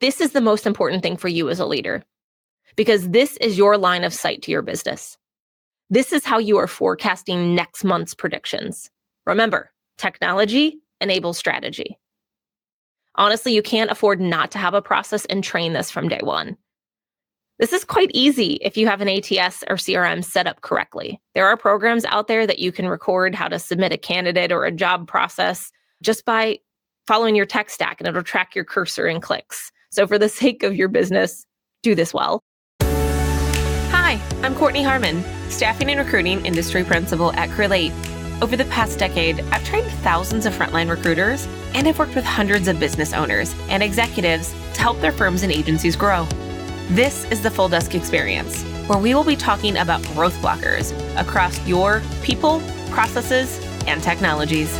This is the most important thing for you as a leader because this is your line of sight to your business. This is how you are forecasting next month's predictions. Remember, technology enables strategy. Honestly, you can't afford not to have a process and train this from day one. This is quite easy if you have an ATS or CRM set up correctly. There are programs out there that you can record how to submit a candidate or a job process just by following your tech stack and it'll track your cursor and clicks. So, for the sake of your business, do this well. Hi, I'm Kortney Harmon, Staffing and Recruiting Industry Principal at Crelate. Over the past decade, I've trained thousands of frontline recruiters and I've worked with hundreds of business owners and executives to help their firms and agencies grow. This is the Full Desk Experience, where we will be talking about growth blockers across your people, processes, and technologies.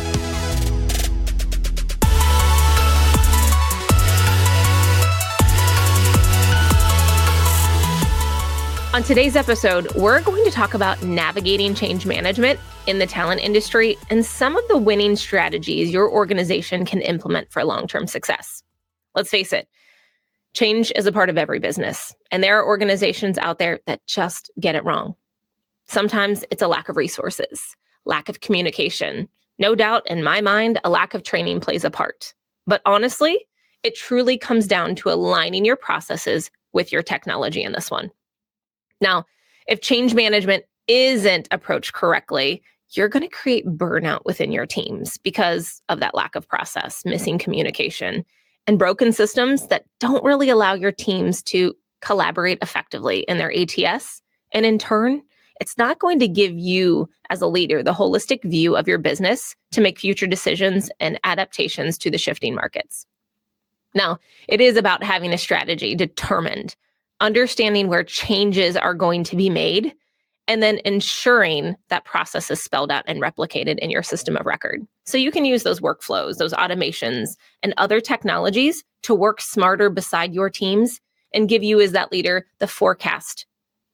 On today's episode, we're going to talk about navigating change management in the talent industry and some of the winning strategies your organization can implement for long term success. Let's face it, change is a part of every business, and there are organizations out there that just get it wrong. Sometimes it's a lack of resources, lack of communication. No doubt, in my mind, a lack of training plays a part. But honestly, it truly comes down to aligning your processes with your technology in this one. Now, if change management isn't approached correctly, you're going to create burnout within your teams because of that lack of process, missing communication, and broken systems that don't really allow your teams to collaborate effectively in their ATS. And in turn, it's not going to give you, as a leader, the holistic view of your business to make future decisions and adaptations to the shifting markets. Now, it is about having a strategy determined understanding where changes are going to be made, and then ensuring that process is spelled out and replicated in your system of record. So you can use those workflows, those automations, and other technologies to work smarter beside your teams and give you, as that leader, the forecast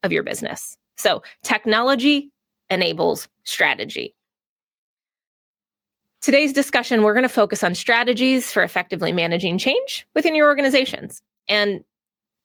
of your business. So technology enables strategy. Today's discussion, we're going to focus on strategies for effectively managing change within your organizations. And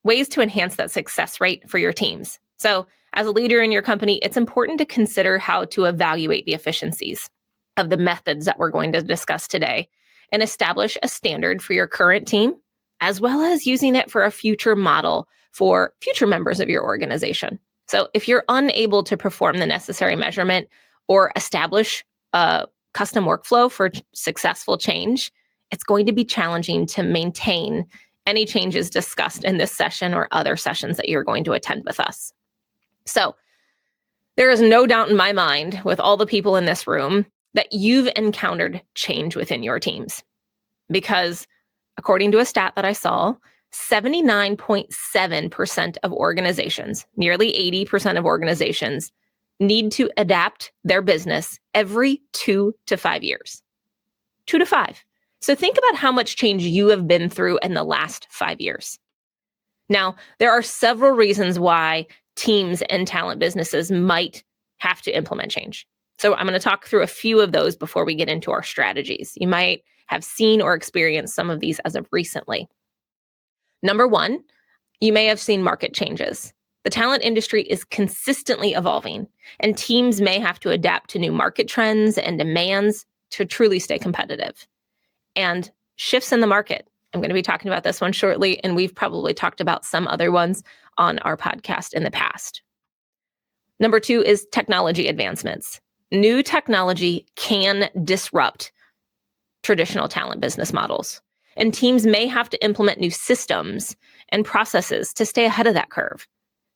ways to enhance that success rate for your teams. So, as a leader in your company, it's important to consider how to evaluate the efficiencies of the methods that we're going to discuss today and establish a standard for your current team, as well as using it for a future model for future members of your organization. So, if you're unable to perform the necessary measurement or establish a custom workflow for successful change, it's going to be challenging to maintain any changes discussed in this session or other sessions that you're going to attend with us. So, there is no doubt in my mind, with all the people in this room, that you've encountered change within your teams. Because, according to a stat that I saw, 79.7% of organizations, nearly 80% of organizations, need to adapt their business every two to five years. Two to five. So think about how much change you have been through in the last five years. Now, there are several reasons why teams and talent businesses might have to implement change. So I'm going to talk through a few of those before we get into our strategies. You might have seen or experienced some of these as of recently. Number one, you may have seen market changes. The talent industry is consistently evolving, and teams may have to adapt to new market trends and demands to truly stay competitive and shifts in the market. I'm going to be talking about this one shortly, and we've probably talked about some other ones on our podcast in the past. Number two is technology advancements. New technology can disrupt traditional talent business models, and teams may have to implement new systems and processes to stay ahead of that curve.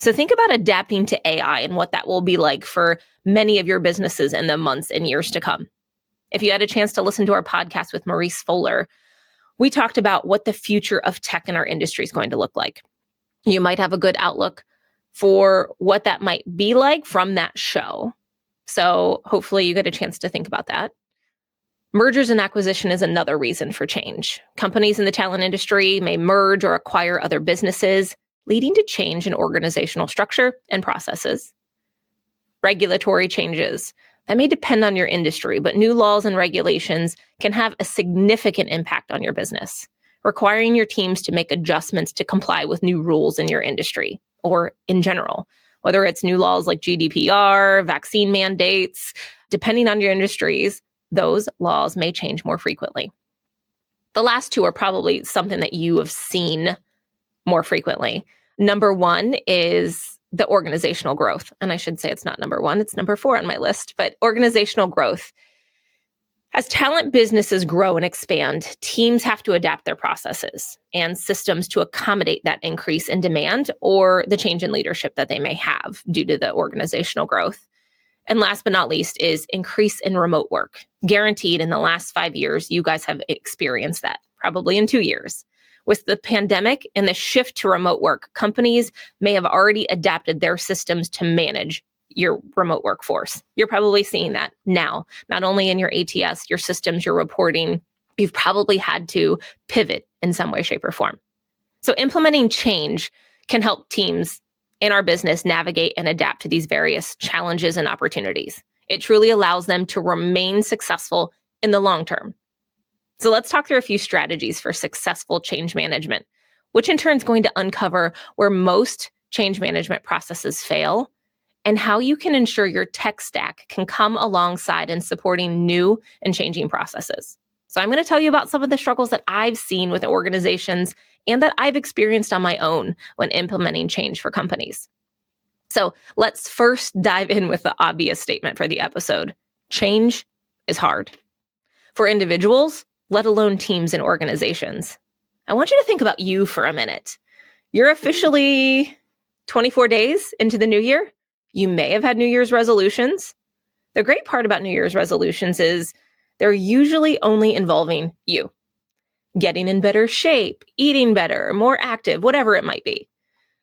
So think about adapting to AI and what that will be like for many of your businesses in the months and years to come. If you had a chance to listen to our podcast with Maurice Fuller, we talked about what the future of tech in our industry is going to look like. You might have a good outlook for what that might be like from that show. So hopefully you get a chance to think about that. Mergers and acquisition is another reason for change. Companies in the talent industry may merge or acquire other businesses, leading to change in organizational structure and processes. Regulatory changes. That may depend on your industry, but new laws and regulations can have a significant impact on your business. requiring your teams to make adjustments to comply with new rules in your industry or in general, whether it's new laws like GDPR, vaccine mandates, depending on your industries, those laws may change more frequently. The last two are probably something that you have seen more frequently. Number one is the organizational growth. And I should say it's not number one, it's number four on my list, but organizational growth. As talent businesses grow and expand, teams have to adapt their processes and systems to accommodate that increase in demand or the change in leadership that they may have due to the organizational growth. And last but not least is increase in remote work. Guaranteed in the last five years, you guys have experienced that, probably in two years. With the pandemic and the shift to remote work, companies may have already adapted their systems to manage your remote workforce. You're probably seeing that now, not only in your ATS, your systems, your reporting. You've probably had to pivot in some way, shape, or form. So, implementing change can help teams in our business navigate and adapt to these various challenges and opportunities. It truly allows them to remain successful in the long term. So let's talk through a few strategies for successful change management, which in turn is going to uncover where most change management processes fail and how you can ensure your tech stack can come alongside in supporting new and changing processes. So I'm going to tell you about some of the struggles that I've seen with organizations and that I've experienced on my own when implementing change for companies. So let's first dive in with the obvious statement for the episode change is hard. For individuals, let alone teams and organizations. I want you to think about you for a minute. You're mm-hmm. officially 24 days into the new year. You may have had New Year's resolutions. The great part about New Year's resolutions is they're usually only involving you getting in better shape, eating better, more active, whatever it might be.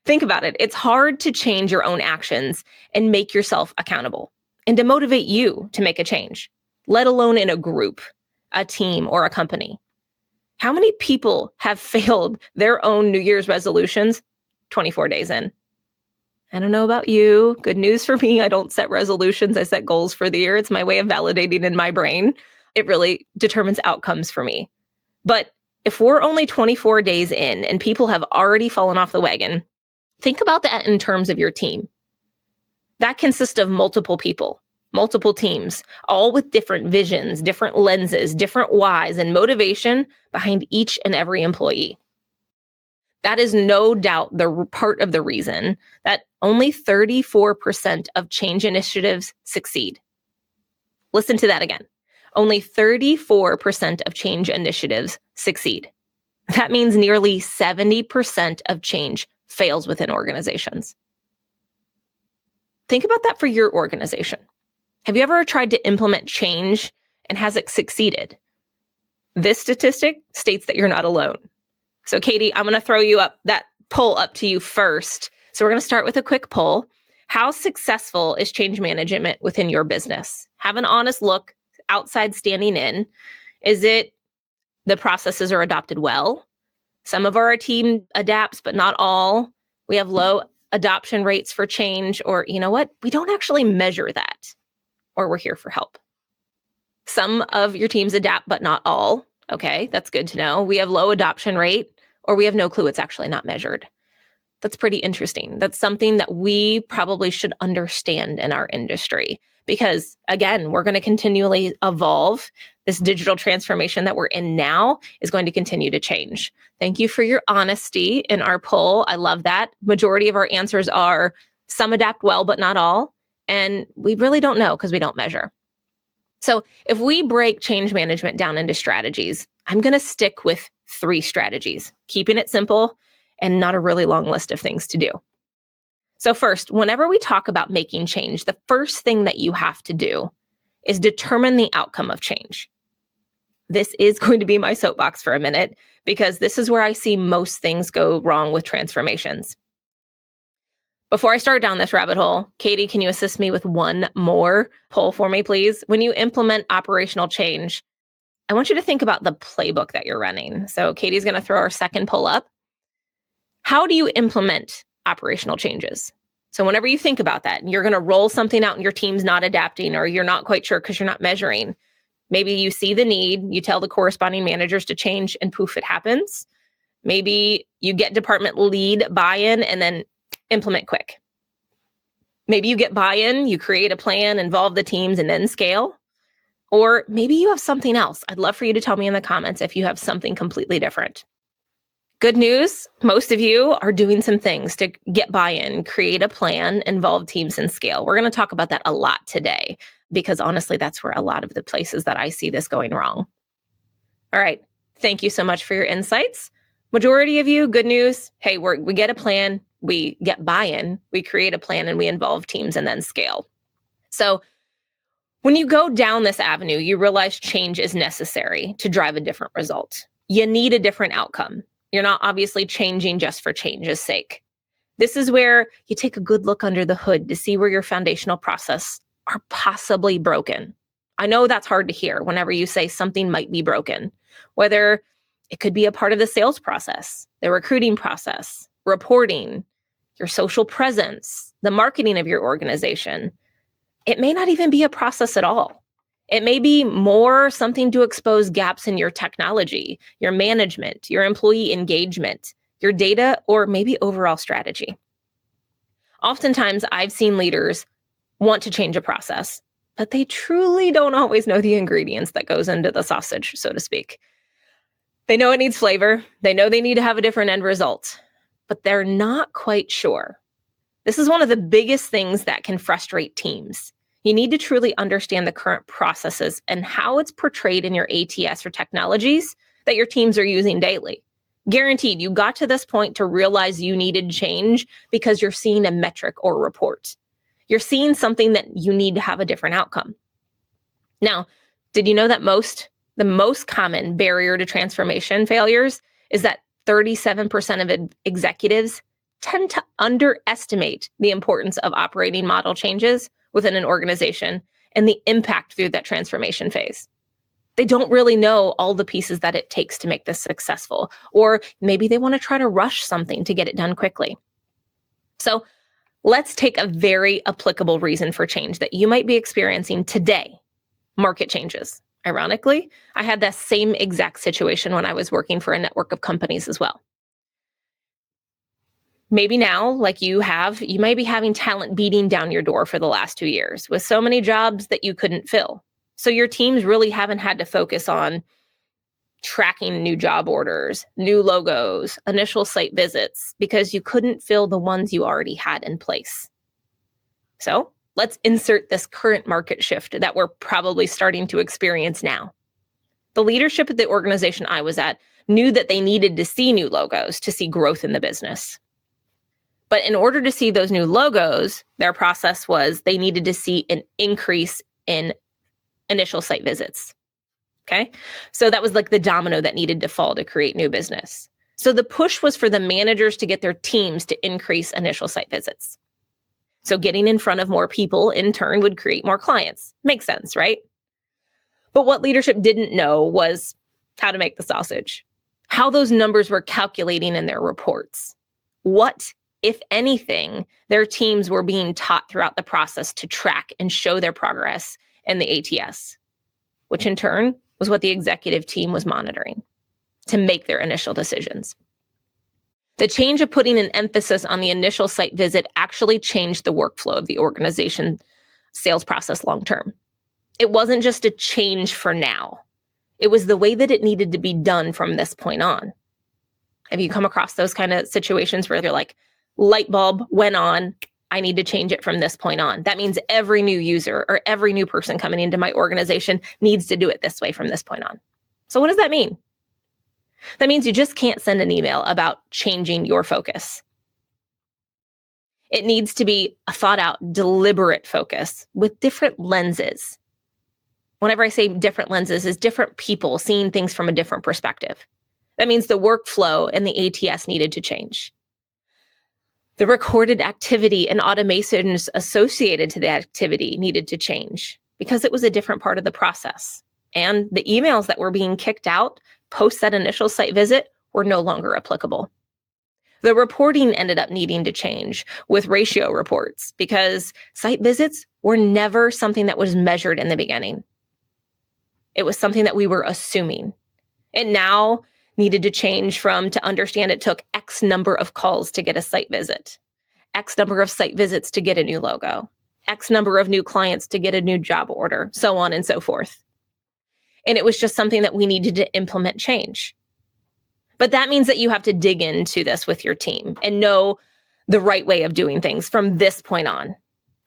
Think about it. It's hard to change your own actions and make yourself accountable and to motivate you to make a change, let alone in a group, a team, or a company. How many people have failed their own New Year's resolutions 24 days in? I don't know about you. Good news for me. I don't set resolutions. I set goals for the year. It's my way of validating in my brain. It really determines outcomes for me. But if we're only 24 days in and people have already fallen off the wagon, think about that in terms of your team. That consists of multiple people, multiple teams, all with different visions, different lenses, different whys, and motivation behind each and every employee. That is no doubt the part of the reason that only 34% of change initiatives succeed. Listen to that again only 34% of change initiatives succeed. That means nearly 70% of change fails within organizations. Think about that for your organization. Have you ever tried to implement change and has it succeeded? This statistic states that you're not alone. So, Katie, I'm going to throw you up that poll up to you first. So, we're going to start with a quick poll. How successful is change management within your business? Have an honest look outside standing in? Is it the processes are adopted well? Some of our team adapts, but not all. We have low adoption rates for change, or you know what? We don't actually measure that, or we're here for help. Some of your teams adapt, but not all. Okay, that's good to know. We have low adoption rate, or we have no clue it's actually not measured. That's pretty interesting. That's something that we probably should understand in our industry because again, we're going to continually evolve. This digital transformation that we're in now is going to continue to change. Thank you for your honesty in our poll. I love that. Majority of our answers are some adapt well, but not all. And we really don't know because we don't measure. So if we break change management down into strategies, I'm going to stick with three strategies, keeping it simple and not a really long list of things to do. So, first, whenever we talk about making change, the first thing that you have to do is determine the outcome of change. This is going to be my soapbox for a minute because this is where I see most things go wrong with transformations. Before I start down this rabbit hole, Katie, can you assist me with one more poll for me, please? When you implement operational change, I want you to think about the playbook that you're running. So, Katie's going to throw our second poll up. How do you implement operational changes. So whenever you think about that, and you're going to roll something out and your team's not adapting or you're not quite sure because you're not measuring, maybe you see the need, you tell the corresponding managers to change and poof, it happens. Maybe you get department lead buy in and then implement quick. Maybe you get buy in, you create a plan, involve the teams, and then scale. Or maybe you have something else. I'd love for you to tell me in the comments if you have something completely different. Good news most of you are doing some things to get buy in, create a plan, involve teams, and scale. We're going to talk about that a lot today because honestly, that's where a lot of the places that I see this going wrong. All right. Thank you so much for your insights. Majority of you, good news. Hey, we we get a plan, we get buy in, we create a plan, and we involve teams and then scale. So, when you go down this avenue, you realize change is necessary to drive a different result. You need a different outcome. You're not obviously changing just for change's sake. This is where you take a good look under the hood to see where your foundational process are possibly broken. I know that's hard to hear whenever you say something might be broken, whether it could be a part of the sales process, the recruiting process, reporting, your social presence, the marketing of your organization. It may not even be a process at all. It may be more something to expose gaps in your technology, your management, your employee engagement, your data, or maybe overall strategy. Oftentimes, I've seen leaders want to change a process, but they truly don't always know the ingredients that goes into the sausage, so to speak. They know it needs flavor, they know they need to have a different end result, but they're not quite sure. This is one of the biggest things that can frustrate teams. You need to truly understand the current processes and how it's portrayed in your ATS or technologies that your teams are using daily. Guaranteed, you got to this point to realize you needed change because you're seeing a metric or report you're seeing something that you need to have a different outcome. Now, did you know that most, the most common barrier to transformation failures is that 37% of executives tend to underestimate the importance of operating model changes within an organization and the impact through that transformation phase. They don't really know all the pieces that it takes to make this successful, or maybe they want to try to rush something to get it done quickly. So, Let's take a very applicable reason for change that you might be experiencing today market changes. Ironically, I had that same exact situation when I was working for a network of companies as well. Maybe now, like you have, you might be having talent beating down your door for the last two years with so many jobs that you couldn't fill. So your teams really haven't had to focus on tracking new job orders, new logos, initial site visits, because you couldn't fill the ones you already had in place. So let's insert this current market shift that we're probably starting to experience now. The leadership at the organization I was at knew that they needed to see new logos to see growth in the business. But in order to see those new logos, their process was they needed to see an increase in initial site visits. Okay. So that was like the domino that needed to fall to create new business. So the push was for the managers to get their teams to increase initial site visits. So getting in front of more people in turn would create more clients. Makes sense, right? But what leadership didn't know was how to make the sausage, how those numbers were calculating in their reports. What, if anything, their teams were being taught throughout the process to track and show their progress in the ATS, which in turn was what the executive team was monitoring to make their initial decisions. The change of putting an emphasis on the initial site visit actually changed the workflow of the organization sales process long term. It wasn't just a change for now, it was the way that it needed to be done from this point on. Have you come across those kind of situations where they're like, light bulb went on, I need to change it from this point on. That means every new user or every new person coming into my organization needs to do it this way from this point on. So, what does that mean? That means you just can't send an email about changing your focus. It needs to be a thought out, deliberate focus with different lenses. Whenever I say different lenses, is different people seeing things from a different perspective. That means the workflow and the ATS needed to change. The recorded activity and automations associated to the activity needed to change because it was a different part of the process. And the emails that were being kicked out post that initial site visit were no longer applicable. The reporting ended up needing to change with ratio reports because site visits were never something that was measured in the beginning. It was something that we were assuming. And now needed to change from to understand it took X number of calls to get a site visit, X number of site visits to get a new logo, X number of new clients to get a new job order, so on and so forth. And it was just something that we needed to implement change. But that means that you have to dig into this with your team and know the right way of doing things from this point on.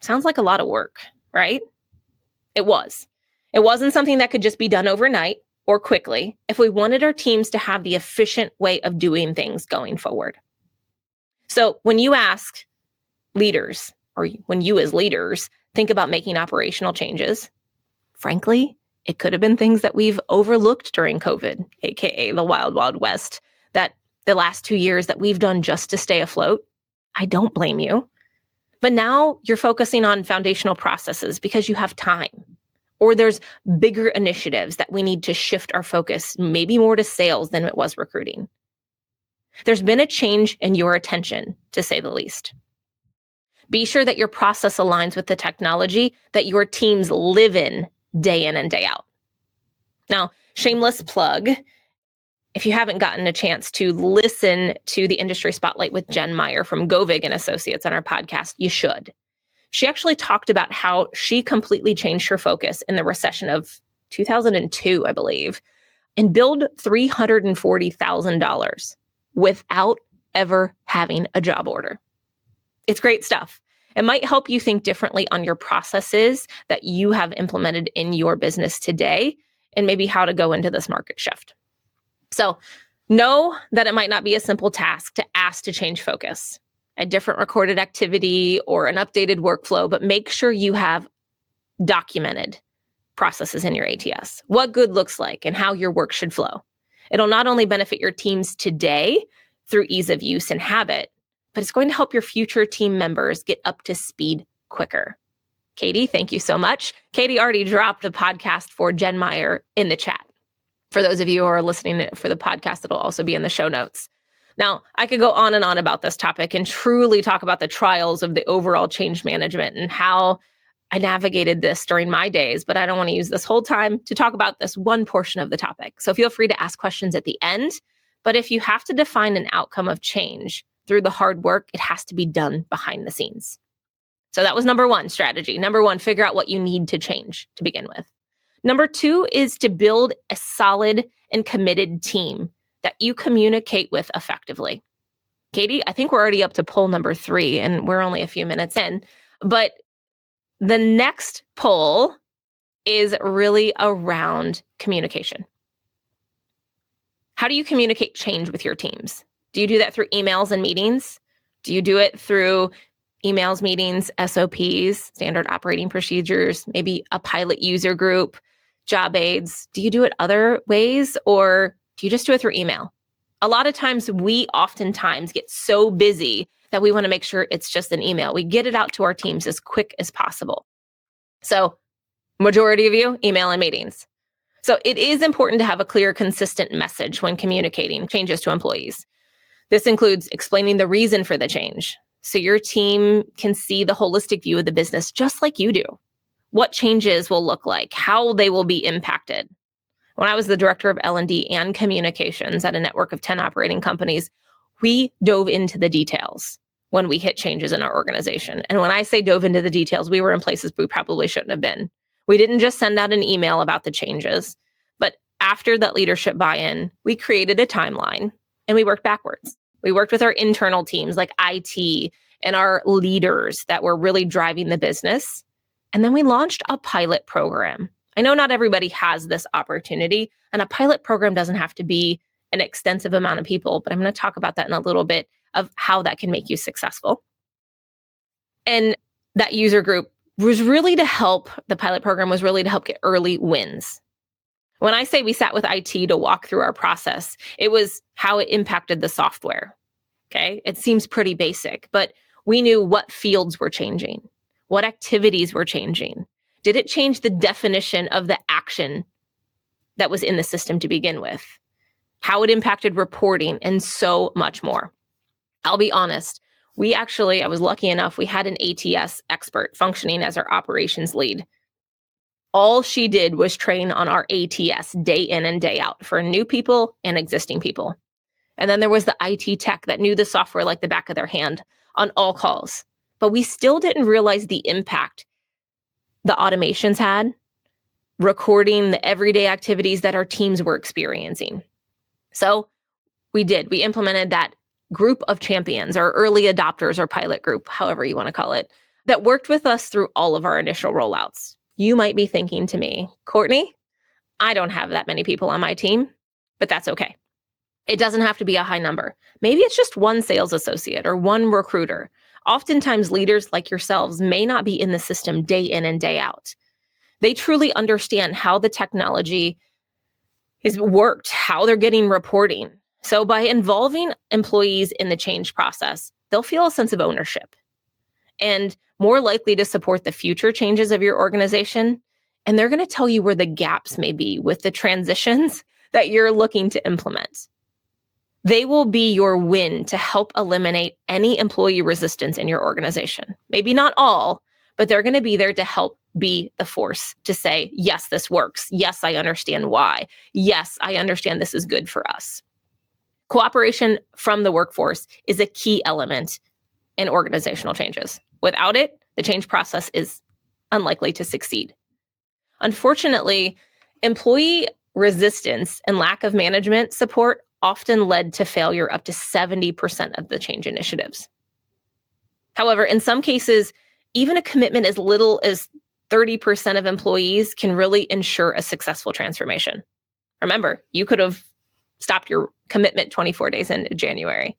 Sounds like a lot of work, right? It was. It wasn't something that could just be done overnight or quickly if we wanted our teams to have the efficient way of doing things going forward. So when you ask leaders, or when you as leaders think about making operational changes, frankly, it could have been things that we've overlooked during COVID, AKA the wild, wild west, that the last two years that we've done just to stay afloat. I don't blame you. But now you're focusing on foundational processes because you have time or there's bigger initiatives that we need to shift our focus maybe more to sales than it was recruiting. There's been a change in your attention, to say the least. Be sure that your process aligns with the technology that your teams live in day in and day out. Now, shameless plug if you haven't gotten a chance to listen to the industry spotlight with Jen Meyer from Govig and Associates on our podcast, you should she actually talked about how she completely changed her focus in the recession of 2002, I believe, and billed $340,000 without ever having a job order. It's great stuff. It might help you think differently on your processes that you have implemented in your business today and maybe how to go into this market shift. So, know that it might not be a simple task to ask to change focus a different recorded activity or an updated workflow, but make sure you have documented processes in your ATS, what good looks like, and how your work should flow. It'll not only benefit your teams today through ease of use and habit, but it's going to help your future team members get up to speed quicker. Katie, thank you so much. Katie already dropped the podcast for Jen Meyer in the chat. For those of you who are listening for the podcast, it'll also be in the show notes. Now, I could go on and on about this topic and truly talk about the trials of the overall change management and how I navigated this during my days, but I don't want to use this whole time to talk about this one portion of the topic. So feel free to ask questions at the end. But if you have to define an outcome of change through the hard work, it has to be done behind the scenes. So that was number one strategy. Number one, figure out what you need to change to begin with. Number two is to build a solid and committed team that you communicate with effectively. Katie, I think we're already up to poll number three and we're only a few minutes in. But the next poll is really around communication. How do you communicate change with your teams? Do you do that through emails and meetings? Do you do it through emails, meetings, SOPs, standard operating procedures, maybe a pilot user group, job aids? Do you do it other ways or do you just do it through email? A lot of times we oftentimes get so busy that we want to make sure it's just an email. We get it out to our teams as quick as possible. So, majority of you, email and meetings. So, it is important to have a clear, consistent message when communicating changes to employees. This includes explaining the reason for the change so your team can see the holistic view of the business just like you do. What changes will look like, how they will be impacted, when I was the director of L&D and communications at a network of 10 operating companies, we dove into the details when we hit changes in our organization. And when I say dove into the details, we were in places we probably shouldn't have been. We didn't just send out an email about the changes, but after that leadership buy in, we created a timeline and we worked backwards. We worked with our internal teams like IT and our leaders that were really driving the business. And then we launched a pilot program I know not everybody has this opportunity, and a pilot program doesn't have to be an extensive amount of people, but I'm going to talk about that in a little bit of how that can make you successful. And that user group was really to help, the pilot program was really to help get early wins. When I say we sat with IT to walk through our process, it was how it impacted the software. Okay. It seems pretty basic, but we knew what fields were changing, what activities were changing, did it change the definition of the action that was in the system to begin with? How it impacted reporting and so much more. I'll be honest, we actually, I was lucky enough, we had an ATS expert functioning as our operations lead. All she did was train on our ATS day in and day out for new people and existing people. And then there was the IT tech that knew the software like the back of their hand on all calls. But we still didn't realize the impact the automations had, recording the everyday activities that our teams were experiencing. So we did. We implemented that group of champions or early adopters or pilot group, however you want to call it, that worked with us through all of our initial rollouts. You might be thinking to me, Kortney, I don't have that many people on my team, but that's okay. It doesn't have to be a high number. Maybe it's just one sales associate or one recruiter. Oftentimes, leaders like yourselves may not be in the system day in and day out. They truly understand how the technology is worked, how they're getting reporting, so, by involving employees in the change process, they'll feel a sense of ownership and more likely to support the future changes of your organization. And they're going to tell you where the gaps may be with the transitions that you're looking to implement. They will be your win to help eliminate any employee resistance in your organization. Maybe not all, but they're going to be there to help be the force to say, yes, this works. Yes, I understand why. Yes, I understand this is good for us. Cooperation from the workforce is a key element in organizational changes. Without it, the change process is unlikely to succeed. Unfortunately, employee resistance and lack of management support often led to failure up to 70% of the change initiatives. However, in some cases, even a commitment as little as 30% of employees can really ensure a successful transformation. Remember, you could have stopped your commitment 24 days into January.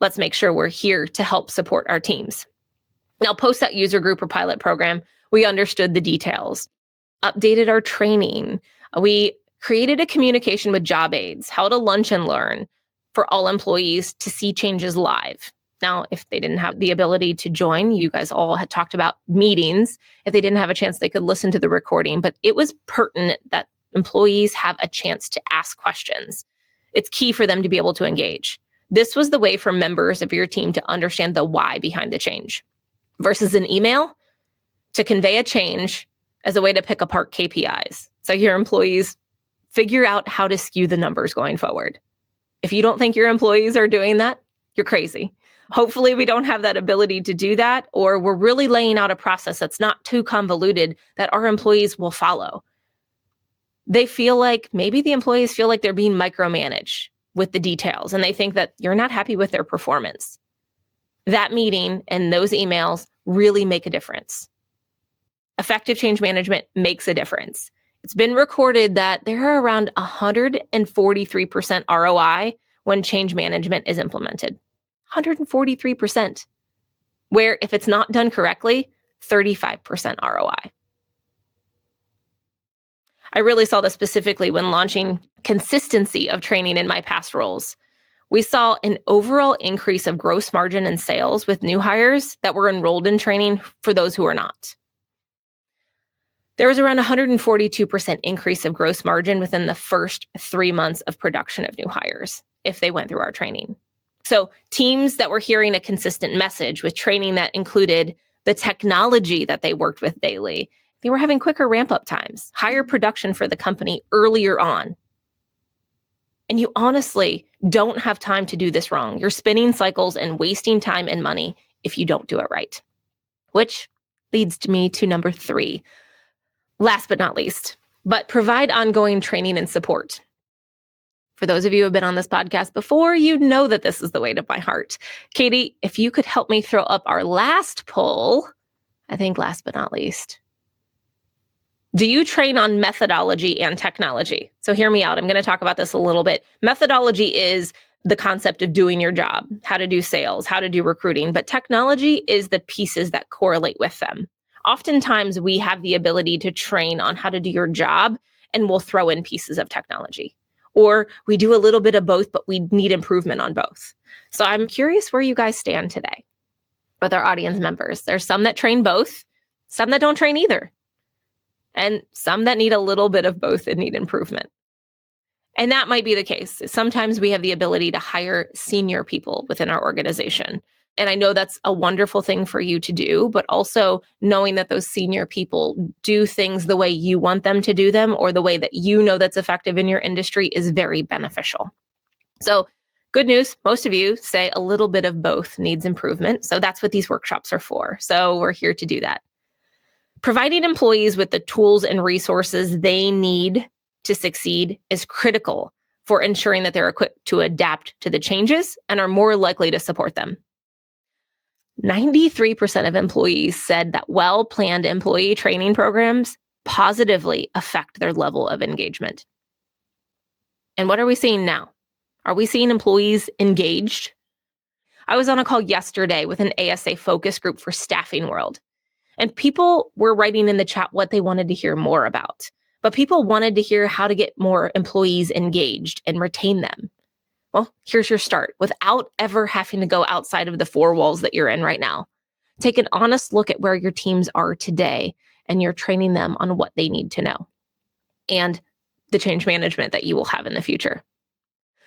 Let's make sure we're here to help support our teams. Now, post that user group or pilot program, we understood the details, updated our training. We created a communication with job aids, how to lunch and learn for all employees to see changes live. Now, if they didn't have the ability to join, you guys all had talked about meetings. If they didn't have a chance, they could listen to the recording, but it was pertinent that employees have a chance to ask questions. It's key for them to be able to engage. This was the way for members of your team to understand the why behind the change versus an email to convey a change as a way to pick apart KPIs. So your employees figure out how to skew the numbers going forward. If you don't think your employees are doing that, you're crazy. Hopefully, we don't have that ability to do that, or we're really laying out a process that's not too convoluted that our employees will follow they feel like maybe the employees feel like they're being micromanaged with the details and they think that you're not happy with their performance. That meeting and those emails really make a difference. Effective change management makes a difference. It's been recorded that there are around 143% ROI when change management is implemented. 143%. Where if it's not done correctly, 35% ROI. I really saw this specifically when launching consistency of training in my past roles. We saw an overall increase of gross margin and sales with new hires that were enrolled in training for those who are not. There was around 142% increase of gross margin within the first three months of production of new hires if they went through our training. So, teams that were hearing a consistent message with training that included the technology that they worked with daily they were having quicker ramp up times, higher production for the company earlier on. And you honestly don't have time to do this wrong. You're spinning cycles and wasting time and money if you don't do it right. Which leads to me to number three. Last but not least, but provide ongoing training and support. For those of you who have been on this podcast before, you know that this is the weight of my heart. Katie, if you could help me throw up our last poll, I think last but not least, do you train on methodology and technology? So, hear me out. I'm going to talk about this a little bit. Methodology is the concept of doing your job, how to do sales, how to do recruiting, but technology is the pieces that correlate with them. Oftentimes, we have the ability to train on how to do your job, and we'll throw in pieces of technology. Or we do a little bit of both, but we need improvement on both. So, I'm curious where you guys stand today with our audience members. There's some that train both, some that don't train either and some that need a little bit of both and need improvement. And that might be the case. Sometimes we have the ability to hire senior people within our organization. And I know that's a wonderful thing for you to do, but also knowing that those senior people do things the way you want them to do them or the way that you know that's effective in your industry is very beneficial. So, good news most of you say a little bit of both needs improvement. So, that's what these workshops are for. So, we're here to do that. Providing employees with the tools and resources they need to succeed is critical for ensuring that they're equipped to adapt to the changes and are more likely to support them. 93% of employees said that well planned employee training programs positively affect their level of engagement. And what are we seeing now? Are we seeing employees engaged? I was on a call yesterday with an ASA focus group for Staffing World, and people were writing in the chat what they wanted to hear more about. But people wanted to hear how to get more employees engaged and retain them. Well, here's your start without ever having to go outside of the four walls that you're in right now. Take an honest look at where your teams are today and you're training them on what they need to know and the change management that you will have in the future.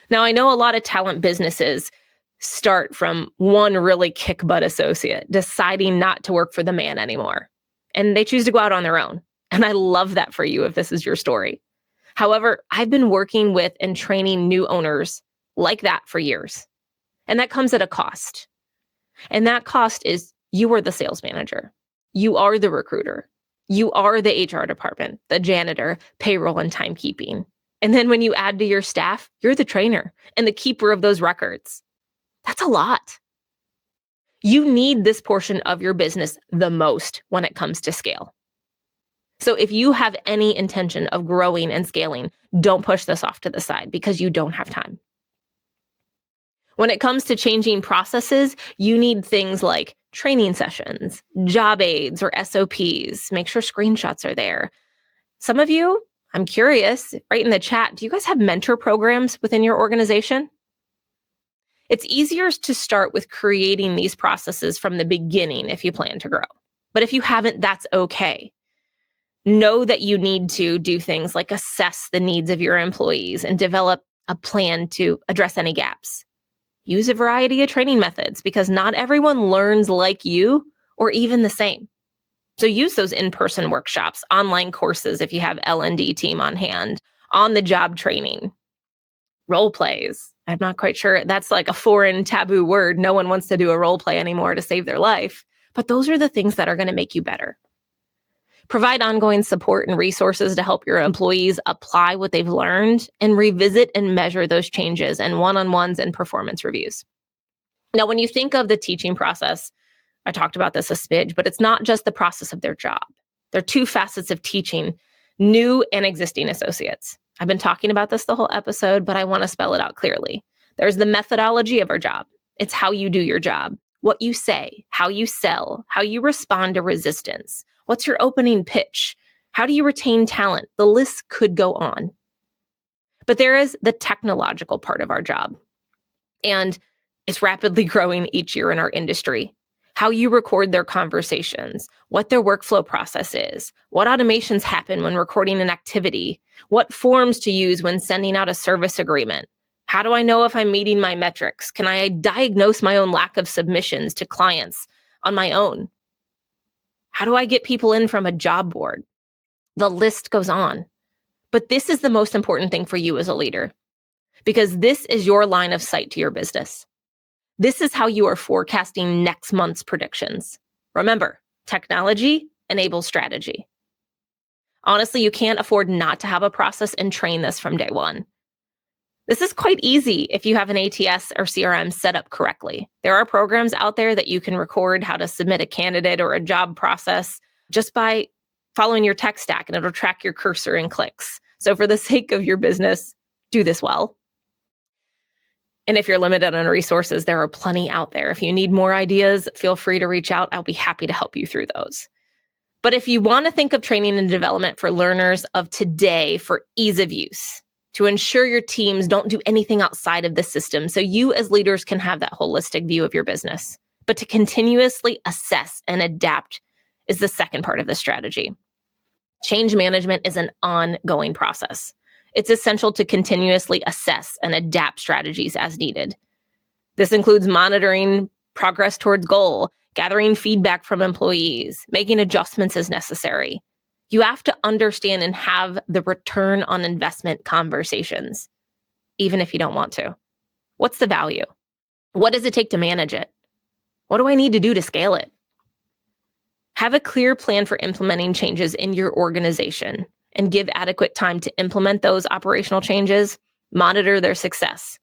Now, I know a lot of talent businesses start from one really kick butt associate deciding not to work for the man anymore, and they choose to go out on their own. And I love that for you if this is your story. However, I've been working with and training new owners like that for years. And that comes at a cost. And that cost is you are the sales manager, you are the recruiter, you are the HR department, the janitor, payroll, and timekeeping. And then when you add to your staff, you're the trainer and the keeper of those records. That's a lot. You need this portion of your business the most when it comes to scale. So if you have any intention of growing and scaling, don't push this off to the side because you don't have time. When it comes to changing processes, you need things like training sessions, job aids, or SOPs. Make sure screenshots are there. Some of you, I'm curious, right in the chat, do you guys have mentor programs within your organization? It's easier to start with creating these processes from the beginning if you plan to grow. But if you haven't, that's okay know that you need to do things like assess the needs of your employees and develop a plan to address any gaps. Use a variety of training methods because not everyone learns like you or even the same. So use those in-person workshops, online courses if you have L&D team on hand, on the job training, role plays. I'm not quite sure that's like a foreign taboo word. No one wants to do a role play anymore to save their life, but those are the things that are going to make you better provide ongoing support and resources to help your employees apply what they've learned and revisit and measure those changes and one-on-ones and performance reviews. Now, when you think of the teaching process, I talked about this a smidge, but it's not just the process of their job. There are two facets of teaching new and existing associates. I've been talking about this the whole episode, but I want to spell it out clearly. There's the methodology of our job. It's how you do your job, what you say, how you sell, how you respond to resistance, What's your opening pitch? How do you retain talent? The list could go on. But there is the technological part of our job. And it's rapidly growing each year in our industry. How you record their conversations, what their workflow process is, what automations happen when recording an activity, what forms to use when sending out a service agreement. How do I know if I'm meeting my metrics? Can I diagnose my own lack of submissions to clients on my own? How do I get people in from a job board? The list goes on. But this is the most important thing for you as a leader because this is your line of sight to your business. This is how you are forecasting next month's predictions. Remember, technology enables strategy. Honestly, you can't afford not to have a process and train this from day one. This is quite easy if you have an ATS or CRM set up correctly. There are programs out there that you can record how to submit a candidate or a job process just by following your tech stack and it'll track your cursor and clicks. So, for the sake of your business, do this well. And if you're limited on resources, there are plenty out there. If you need more ideas, feel free to reach out. I'll be happy to help you through those. But if you want to think of training and development for learners of today for ease of use, to ensure your teams don't do anything outside of the system so you as leaders can have that holistic view of your business. But to continuously assess and adapt is the second part of the strategy. Change management is an ongoing process. It's essential to continuously assess and adapt strategies as needed. This includes monitoring progress towards goal, gathering feedback from employees, making adjustments as necessary. You have to understand and have the return on investment conversations, even if you don't want to. What's the value? What does it take to manage it? What do I need to do to scale it? Have a clear plan for implementing changes in your organization and give adequate time to implement those operational changes, monitor their success,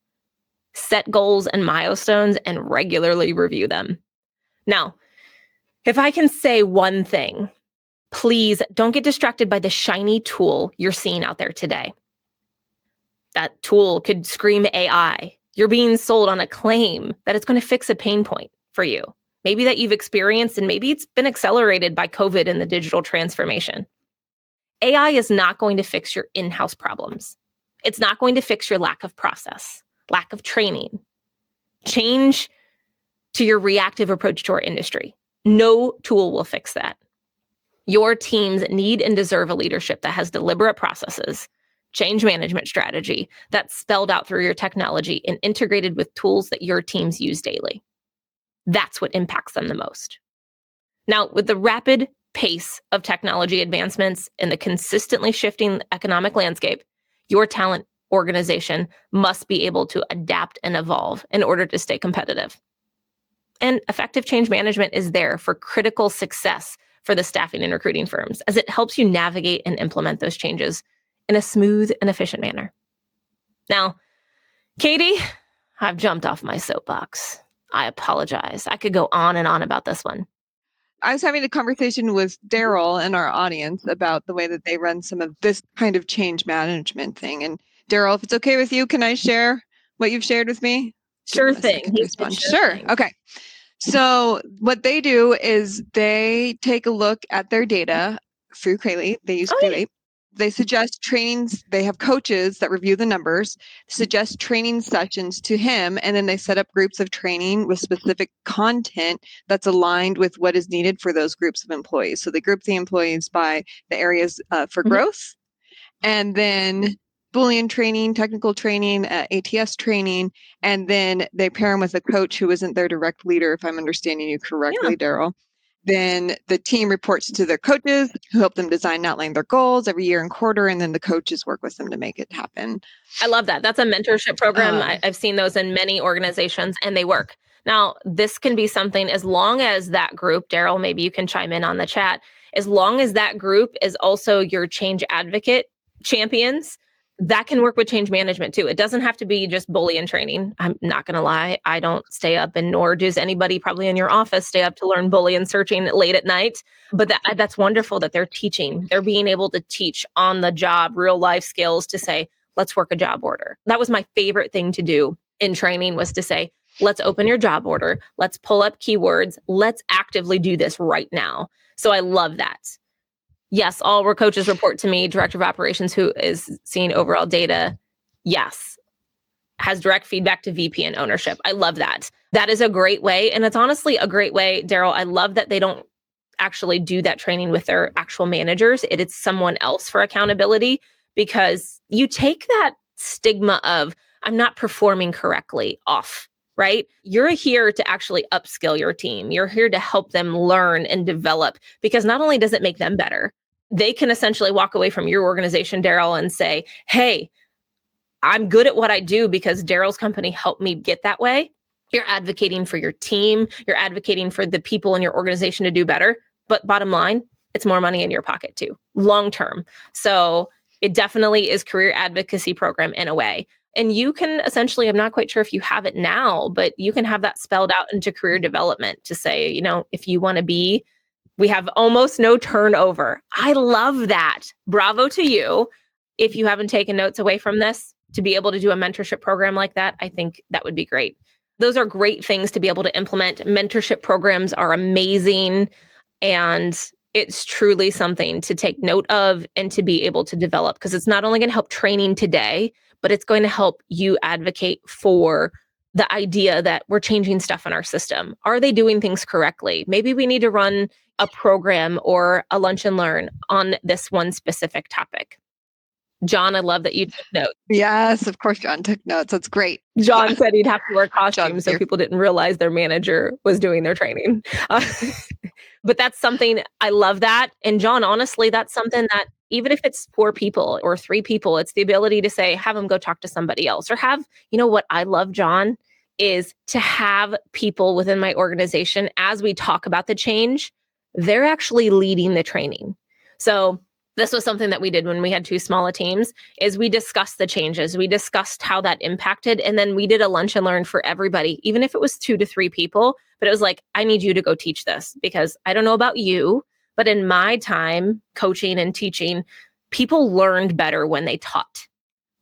set goals and milestones, and regularly review them. Now, if I can say one thing, please don't get distracted by the shiny tool you're seeing out there today. That tool could scream AI. You're being sold on a claim that it's going to fix a pain point for you. Maybe that you've experienced, and maybe it's been accelerated by COVID and the digital transformation. AI is not going to fix your in house problems. It's not going to fix your lack of process, lack of training. Change to your reactive approach to our industry. No tool will fix that. Your teams need and deserve a leadership that has deliberate processes, change management strategy that's spelled out through your technology and integrated with tools that your teams use daily. That's what impacts them the most. Now, with the rapid pace of technology advancements and the consistently shifting economic landscape, your talent organization must be able to adapt and evolve in order to stay competitive. And effective change management is there for critical success for the staffing and recruiting firms as it helps you navigate and implement those changes in a smooth and efficient manner. Now, Katie, I've jumped off my soapbox. I apologize. I could go on and on about this one. I was having a conversation with Daryl and our audience about the way that they run some of this kind of change management thing. And Daryl, if it's okay with you, can I share what you've shared with me? Sure thing. Sure. sure. Thing. Okay. So what they do is they take a look at their data through Crelate. They use oh, Yeah. They suggest trainings. They have coaches that review the numbers, suggest training sessions to him, and then they set up groups of training with specific content that's aligned with what is needed for those groups of employees. So they group the employees by the areas uh, for mm-hmm. growth, and then Boolean training, technical training, uh, ATS training, and then they pair them with a coach who isn't their direct leader, if I'm understanding you correctly, yeah. Daryl. Then the team reports to their coaches who help them design and outline their goals every year and quarter, and then the coaches work with them to make it happen. I love that. That's a mentorship program. Uh, I've seen those in many organizations and they work. Now, this can be something as long as that group, Daryl, maybe you can chime in on the chat, as long as that group is also your change advocate champions that can work with change management too. It doesn't have to be just Boolean training. I'm not going to lie. I don't stay up and nor does anybody probably in your office stay up to learn Boolean searching late at night. But that, that's wonderful that they're teaching. They're being able to teach on the job, real life skills to say, let's work a job order. That was my favorite thing to do in training was to say, let's open your job order. Let's pull up keywords. Let's actively do this right now. So I love that yes, all our coaches report to me, director of operations who is seeing overall data. Yes. Has direct feedback to VP and ownership. I love that. That is a great way. And it's honestly a great way, Daryl. I love that they don't actually do that training with their actual managers. It is someone else for accountability because you take that stigma of, I'm not performing correctly off right? You're here to actually upskill your team. You're here to help them learn and develop because not only does it make them better, they can essentially walk away from your organization, Daryl, and say, hey, I'm good at what I do because Daryl's company helped me get that way. You're advocating for your team, you're advocating for the people in your organization to do better. But bottom line, it's more money in your pocket too, long term. So it definitely is career advocacy program in a way. And you can essentially, I'm not quite sure if you have it now, but you can have that spelled out into career development to say, you know, if you want to be we have almost no turnover. I love that. Bravo to you. If you haven't taken notes away from this, to be able to do a mentorship program like that, I think that would be great. Those are great things to be able to implement. Mentorship programs are amazing. And it's truly something to take note of and to be able to develop because it's not only going to help training today, but it's going to help you advocate for the idea that we're changing stuff in our system. Are they doing things correctly? Maybe we need to run a program or a lunch and learn on this one specific topic. John, I love that you took notes. Yes, of course, John took notes. That's great. John said he'd have to wear costumes so people didn't realize their manager was doing their training. Uh, but that's something I love that. And John, honestly, that's something that even if it's four people or three people, it's the ability to say, have them go talk to somebody else or have, you know what I love, John, is to have people within my organization as we talk about the change, they're actually leading the training. So this was something that we did when we had two smaller teams is we discussed the changes. We discussed how that impacted and then we did a lunch and learn for everybody even if it was two to three people. But it was like i need you to go teach this because i don't know about you but in my time coaching and teaching people learned better when they taught.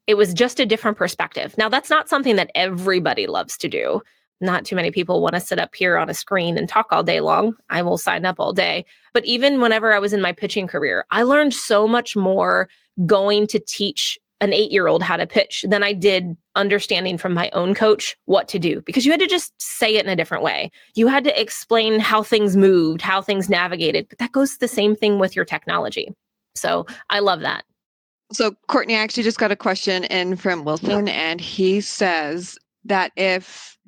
It was just a different perspective. Now that's not something that everybody loves to do not too many people want to sit up here on a screen and talk all day long. I will sign up all day. But even whenever I was in my pitching career, I learned so much more going to teach an eight year old how to pitch than I did understanding from my own coach what to do because you had to just say it in a different way. You had to explain how things moved, how things navigated. But that goes the same thing with your technology. So I love that. So, Kortney, I actually just got a question in from Wilson, and he says that if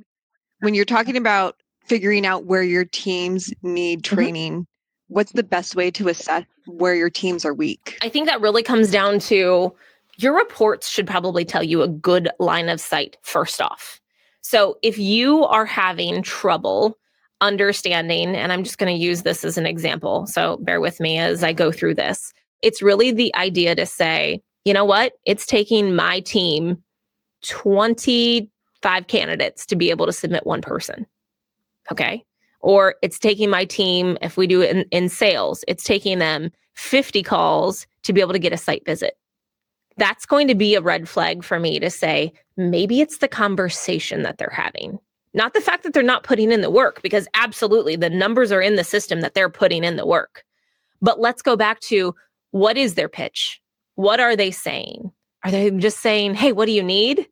when you're talking about figuring out where your teams need mm-hmm. training, mm-hmm. what's the best way to assess where your teams are weak? I think that really comes down to your reports should probably tell you a good line of sight first off. So if you are having trouble understanding, and I'm just going to use this as an example, so bear with me as I go through this. It's really the idea to say, you know what? It's taking my team 20 five candidates to be able to submit one person. Okay. Or it's taking my team, if we do it in, in sales, it's taking them 50 calls to be able to get a site visit. That's going to be a red flag for me to say, maybe it's the conversation that they're having, not the fact that they're not putting in the work, because absolutely the numbers are in the system that they're putting in the work. But let's go back to what is their pitch? What are they saying? Are they just saying, hey, what do you need?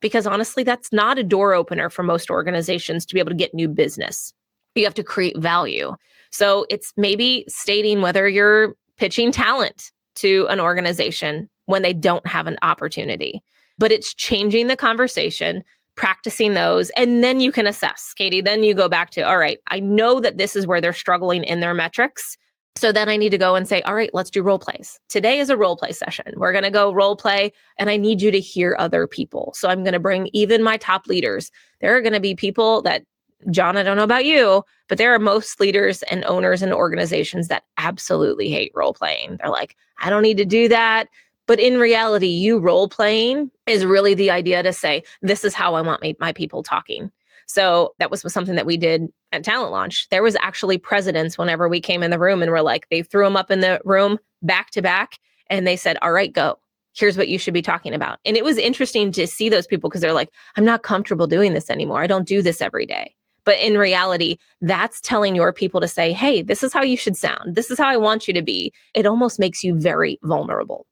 Because honestly, that's not a door opener for most organizations to be able to get new business. You have to create value. So it's maybe stating whether you're pitching talent to an organization when they don't have an opportunity, but it's changing the conversation, practicing those, and then you can assess, Katie. Then you go back to, all right, I know that this is where they're struggling in their metrics. So then I need to go and say, all right, let's do role plays. Today is a role play session. We're going to go role play, and I need you to hear other people. So I'm going to bring even my top leaders. There are going to be people that, John, I don't know about you, but there are most leaders and owners and organizations that absolutely hate role playing. They're like, I don't need to do that. But in reality, you role playing is really the idea to say, this is how I want my, my people talking. So that was something that we did at Talent Launch. There was actually presidents whenever we came in the room and we're like, they threw them up in the room back to back and they said, all right, go. Here's what you should be talking about. And it was interesting to see those people because they're like, I'm not comfortable doing this anymore. I don't do this every day. But in reality, that's telling your people to say, hey, this is how you should sound. This is how I want you to be. It almost makes you very vulnerable.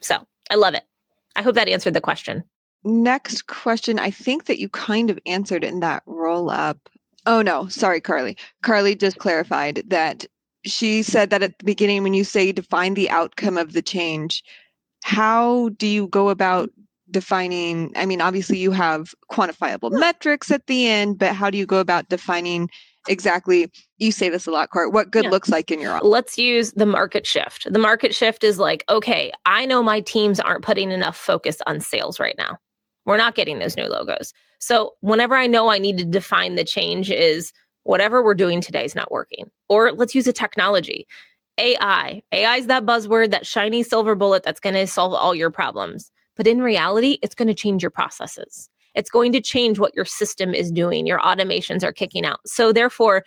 So I love it. I hope that answered the question next question, I think that you kind of answered in that roll up. Oh, no, sorry, Carly. Carly just clarified that she said that at the beginning, when you say define the outcome of the change, how do you go about defining? I mean, obviously, you have quantifiable metrics at the end, but how do you go about defining exactly? You say this a lot, Court, what good yeah. looks like in your office? Let's use the market shift. The market shift is like, okay, I know my teams aren't putting enough focus on sales right now. We're not getting those new logos. So whenever I know I need to define the change is whatever we're doing today is not working. Or let's use a technology. AI. AI is that buzzword, that shiny silver bullet that's going to solve all your problems. But in reality, it's going to change your processes. It's going to change what your system is doing. Your automations are kicking out. So therefore,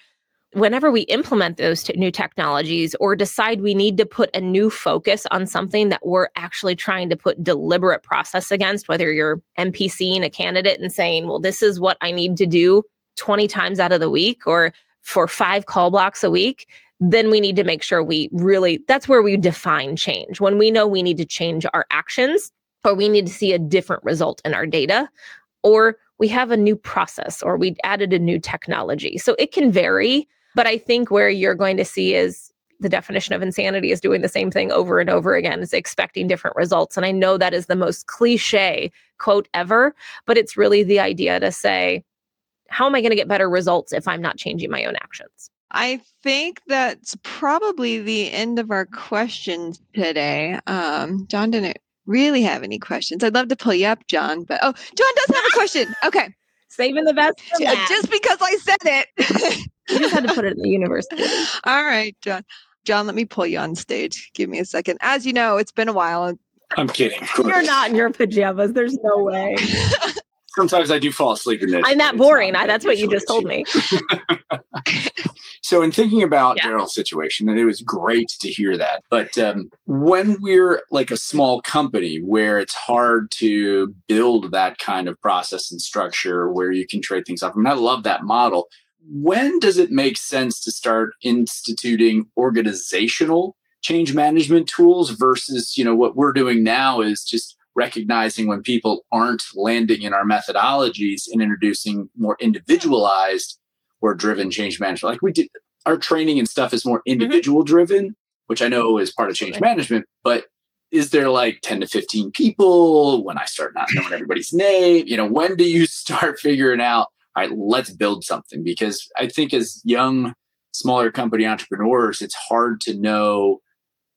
whenever we implement those t- new technologies or decide we need to put a new focus on something that we're actually trying to put deliberate process against, whether you're MPCing a candidate and saying, well, this is what I need to do 20 times out of the week or for five call blocks a week, then we need to make sure we really, that's where we define change. When we know we need to change our actions or we need to see a different result in our data, or we have a new process or we added a new technology. So it can vary but I think where you're going to see is the definition of insanity is doing the same thing over and over again, is expecting different results. And I know that is the most cliche quote ever, but it's really the idea to say, how am I going to get better results if I'm not changing my own actions? I think that's probably the end of our questions today. Um, John didn't really have any questions. I'd love to pull you up, John, but oh, John does have a question. Okay. Saving the best. Just because I said it. you just had to put it in the universe. All right, John. John, let me pull you on stage. Give me a second. As you know, it's been a while. I'm kidding. You're not in your pajamas. There's no way. Sometimes I do fall asleep in this. I'm that boring. I, that's what you just told me. so, in thinking about yeah. Daryl's situation, and it was great to hear that. But um, when we're like a small company where it's hard to build that kind of process and structure where you can trade things off, I mean, I love that model. When does it make sense to start instituting organizational change management tools versus, you know, what we're doing now is just recognizing when people aren't landing in our methodologies and introducing more individualized or driven change management. Like we did, our training and stuff is more mm-hmm. individual driven, which I know is part of change management, but is there like 10 to 15 people when I start not knowing everybody's name? You know, when do you start figuring out, all right, let's build something? Because I think as young, smaller company entrepreneurs, it's hard to know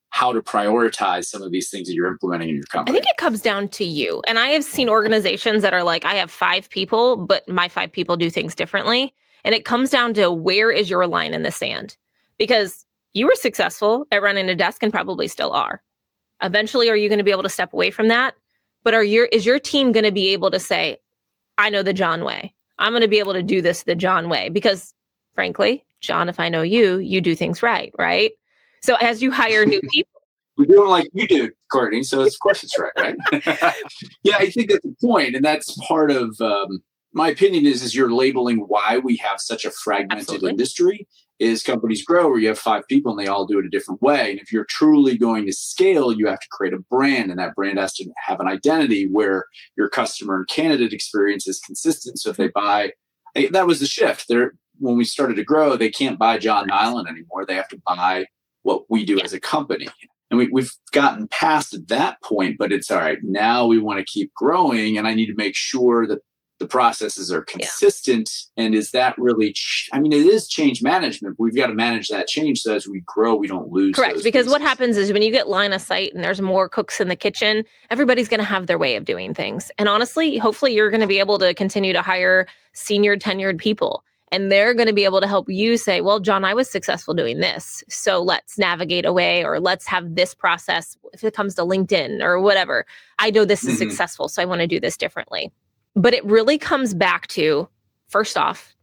how to prioritize some of these things that you're implementing in your company? I think it comes down to you. And I have seen organizations that are like, I have five people, but my five people do things differently. And it comes down to where is your line in the sand? Because you were successful at running a desk and probably still are. Eventually, are you going to be able to step away from that? But are your is your team going to be able to say, I know the John way. I'm going to be able to do this the John way because frankly, John, if I know you, you do things right, right? So as you hire new people, we do it like you do, Kortney. So of course it's right, right? yeah, I think that's the point, and that's part of um, my opinion. Is is you're labeling why we have such a fragmented Absolutely. industry. Is companies grow where you have five people and they all do it a different way. And if you're truly going to scale, you have to create a brand, and that brand has to have an identity where your customer and candidate experience is consistent. So if they buy, eh, that was the shift. There, when we started to grow, they can't buy John Nyland anymore. They have to buy what we do as a company. And we, we've gotten past that point, but it's all right. Now we want to keep growing, and I need to make sure that the processes are consistent. Yeah. And is that really, ch- I mean, it is change management. We've got to manage that change so as we grow, we don't lose. Correct. Because pieces. what happens is when you get line of sight and there's more cooks in the kitchen, everybody's going to have their way of doing things. And honestly, hopefully, you're going to be able to continue to hire senior tenured people and they're going to be able to help you say, well, John, I was successful doing this. So let's navigate away or let's have this process if it comes to LinkedIn or whatever. I know this is mm-hmm. successful. So I want to do this differently. But it really comes back to first off,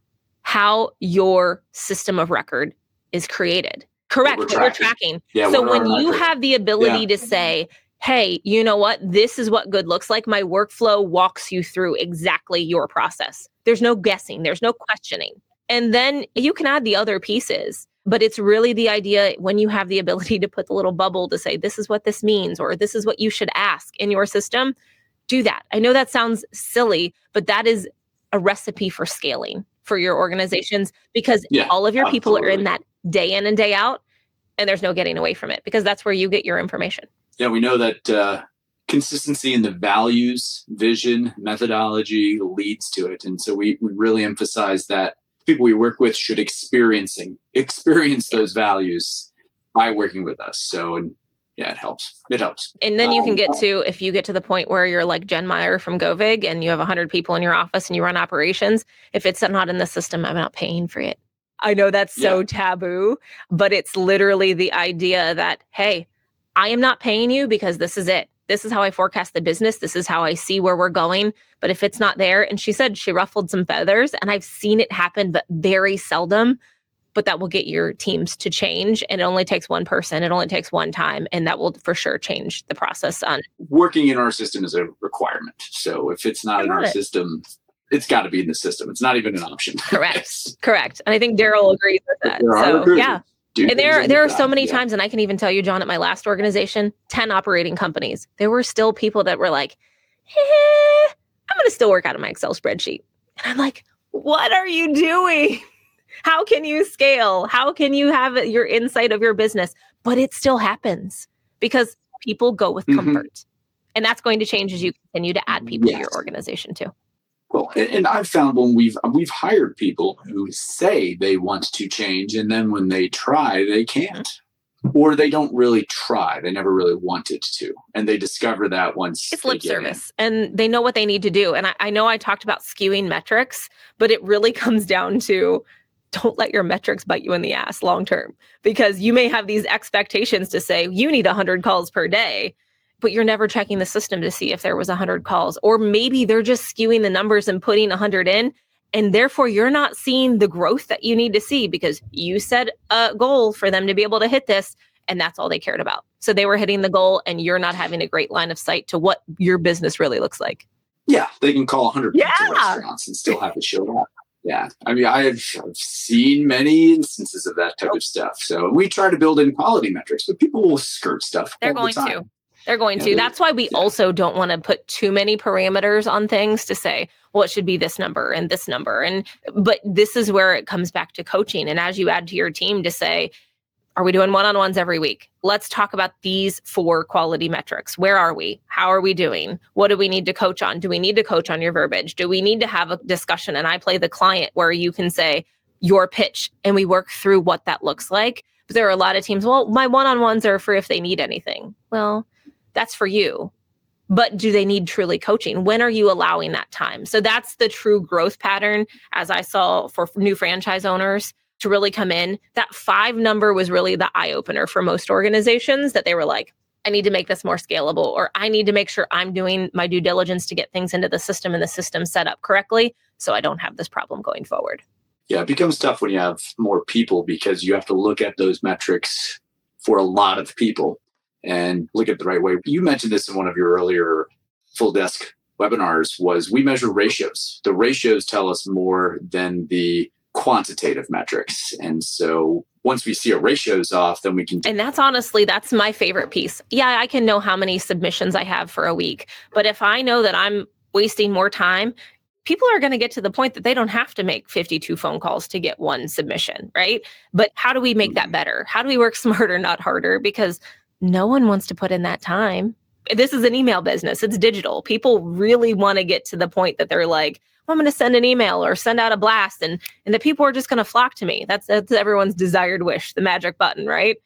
how your system of record is created. Correct. We're tracking. We're tracking. Yeah, so when you record. have the ability yeah. to mm-hmm. say, hey, you know what? This is what good looks like. My workflow walks you through exactly your process. There's no guessing, there's no questioning. And then you can add the other pieces. But it's really the idea when you have the ability to put the little bubble to say, this is what this means, or this is what you should ask in your system, do that. I know that sounds silly, but that is a recipe for scaling for your organizations because yeah, all of your absolutely. people are in that day in and day out, and there's no getting away from it because that's where you get your information yeah, we know that uh, consistency in the values, vision, methodology leads to it, and so we, we really emphasize that people we work with should experiencing experience those values by working with us. So and yeah, it helps. It helps. And then you can get um, to if you get to the point where you're like Jen Meyer from Govig and you have 100 people in your office and you run operations. If it's not in the system, I'm not paying for it. I know that's so yeah. taboo, but it's literally the idea that hey, I am not paying you because this is it. This is how I forecast the business. This is how I see where we're going. But if it's not there, and she said she ruffled some feathers, and I've seen it happen, but very seldom. But that will get your teams to change. And it only takes one person, it only takes one time. And that will for sure change the process on working in our system is a requirement. So if it's not in our it. system, it's got to be in the system. It's not even an option. Correct. Correct. And I think Daryl agrees with that. So yeah. And there, there are so many yeah. times, and I can even tell you, John, at my last organization, 10 operating companies, there were still people that were like, eh, I'm going to still work out of my Excel spreadsheet. And I'm like, what are you doing? How can you scale? How can you have your insight of your business? But it still happens because people go with Mhm. comfort. And that's going to change as you continue to add people to your organization too. Well, and, I've found when we've we've hired people who say they want to change, and then when they try, they can't, or they don't really try. They never really wanted to, and they discover that once It's lip get in. service and they know what they need to do. And I, I know I talked about skewing metrics, but it really comes down to don't let your metrics bite you in the ass long term because you may have these expectations to say you need 100 calls per day but you're never checking the system to see if there was 100 calls or maybe they're just skewing the numbers and putting 100 in and therefore you're not seeing the growth that you need to see because you set a goal for them to be able to hit this and that's all they cared about so they were hitting the goal and you're not having a great line of sight to what your business really looks like Yeah, they can call 100 Yeah. restaurants and still have it show up. Yeah, I mean, I've, I've seen many instances of that type of stuff. So we try to build in quality metrics, but people will skirt stuff. They're all the going to. They're going Yeah, to. they- That's why we yeah. also don't want to put too many parameters on things to say, well, it should be this number and this number. And but this is where it comes back to coaching. And as you add to your team to say, are we doing one-on-ones every week? Let's talk about these four quality metrics. Where are we? How are we doing? What do we need to coach on? Do we need to coach on your verbiage? Do we need to have a discussion? And I play the client where you can say your pitch and we work through what that looks like. But there are a lot of teams, well, my one-on-ones are for if they need anything. Well, that's for you. But do they need truly coaching? When are you allowing that time? So that's the true growth pattern, as I saw for new franchise owners to really come in. That five number was really the eye opener for most organizations that they were like, I need to make this more scalable, or I need to make sure I'm doing my due diligence to get things into the system and the system set up correctly so I don't have this problem going forward. Yeah, it becomes tough when you have more people because you have to look at those metrics for a lot of people and look at the right way. You mentioned this in one of your earlier full desk webinars was we measure ratios. The ratios tell us more than the quantitative metrics. And so once we see our ratios off, then we can And that's honestly, that's my favorite piece. Yeah, I can know how many submissions I have for a week. But if I know that I'm wasting more time, people are going to get to the point that they don't have to make 52 phone calls to get one submission, right? But how do we make that mm-hmm. better? How do we work smarter, not harder? Because no one wants to put in that time. This is an email business, it's digital. People really want to get to the point that they're like, well, I'm going to send an email or send out a blast and and the people are just going to flock to me. That's that's everyone's desired wish, the magic button, right?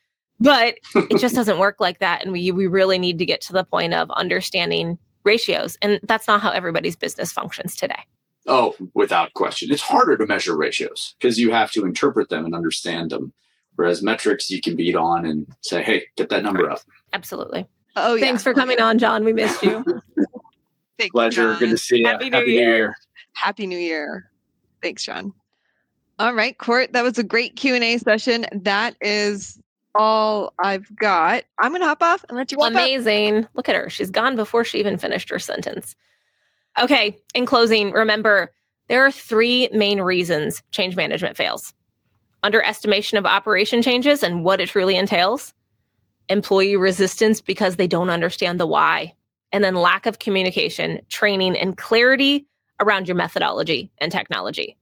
But it just doesn't work like that and we we really need to get to the point of understanding ratios and that's not how everybody's business functions today. Oh, without question. It's harder to measure ratios because you have to interpret them and understand them. Whereas metrics, you can beat on and say, hey, get that number up. Absolutely. Oh, yeah. Thanks for coming on, John. We missed you. Thanks, Pleasure. John. Good to see you. Happy New Year. Happy New Year. Thanks, John. All right, Court, that was a great Q&A session. That is all I've got. I'm going to hop off and let you wrap up. Amazing. Look at her. She's gone before she even finished her sentence. Okay, in closing, remember there are three main reasons change management fails underestimation of operation changes and what it truly entails, employee resistance because they don't understand the why, and then lack of communication, training, and clarity around your methodology and technology.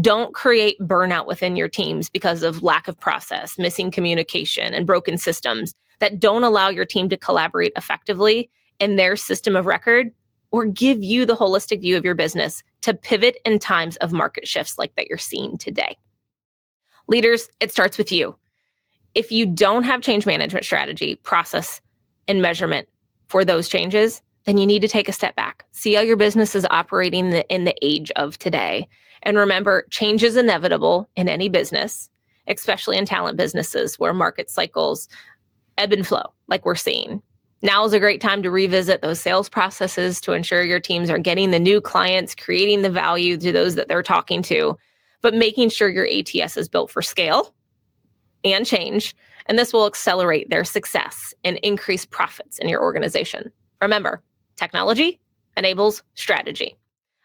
Don't create burnout within your teams because of lack of process, missing communication, and broken systems that don't allow your team to collaborate effectively in their system of record or give you the holistic view of your business to pivot in times of market shifts like that you're seeing today. Leaders, it starts with you. If you don't have change management strategy, process, and measurement for those changes, then you need to take a step back. See how your business is operating the, in the age of today. And remember, change is inevitable in any business, especially in talent businesses where market cycles ebb and flow, like we're seeing. Now is a great time to revisit those sales processes to ensure your teams are getting the new clients, creating the value to those that they're talking to, but making sure your ATS is built for scale and change. And this will accelerate their success and increase profits in your organization. Remember, technology enables strategy.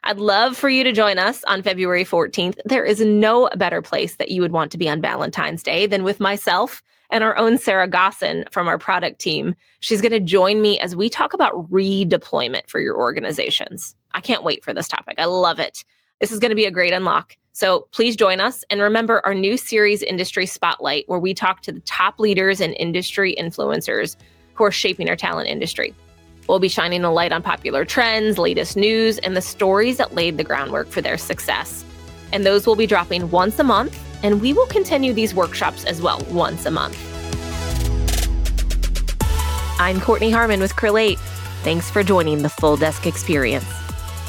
I'd love for you to join us on February 14th. There is no better place that you would want to be on Valentine's Day than with myself and our own Sarah Gosson from our product team. She's going to join me as we talk about redeployment for your organizations. I can't wait for this topic. I love it. This is going to be a great unlock So please join us. And remember our new series, Industry Spotlight, where we talk to the top leaders and industry influencers who are shaping our talent industry. We'll be shining a light on popular trends, latest news, and the stories that laid the groundwork for their success. And those will be dropping once a month, and we will continue these workshops as well once a month. I'm Kortney Harmon with Crelate. Thanks for joining the Full Desk Experience.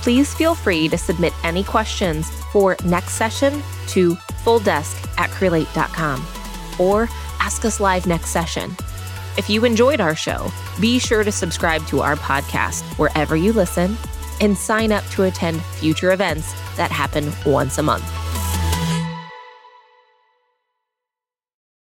Please feel free to submit any questions for next session to fulldesk at crelate.com or ask us live next session. If you enjoyed our show, be sure to subscribe to our podcast wherever you listen and sign up to attend future events that happen once a month.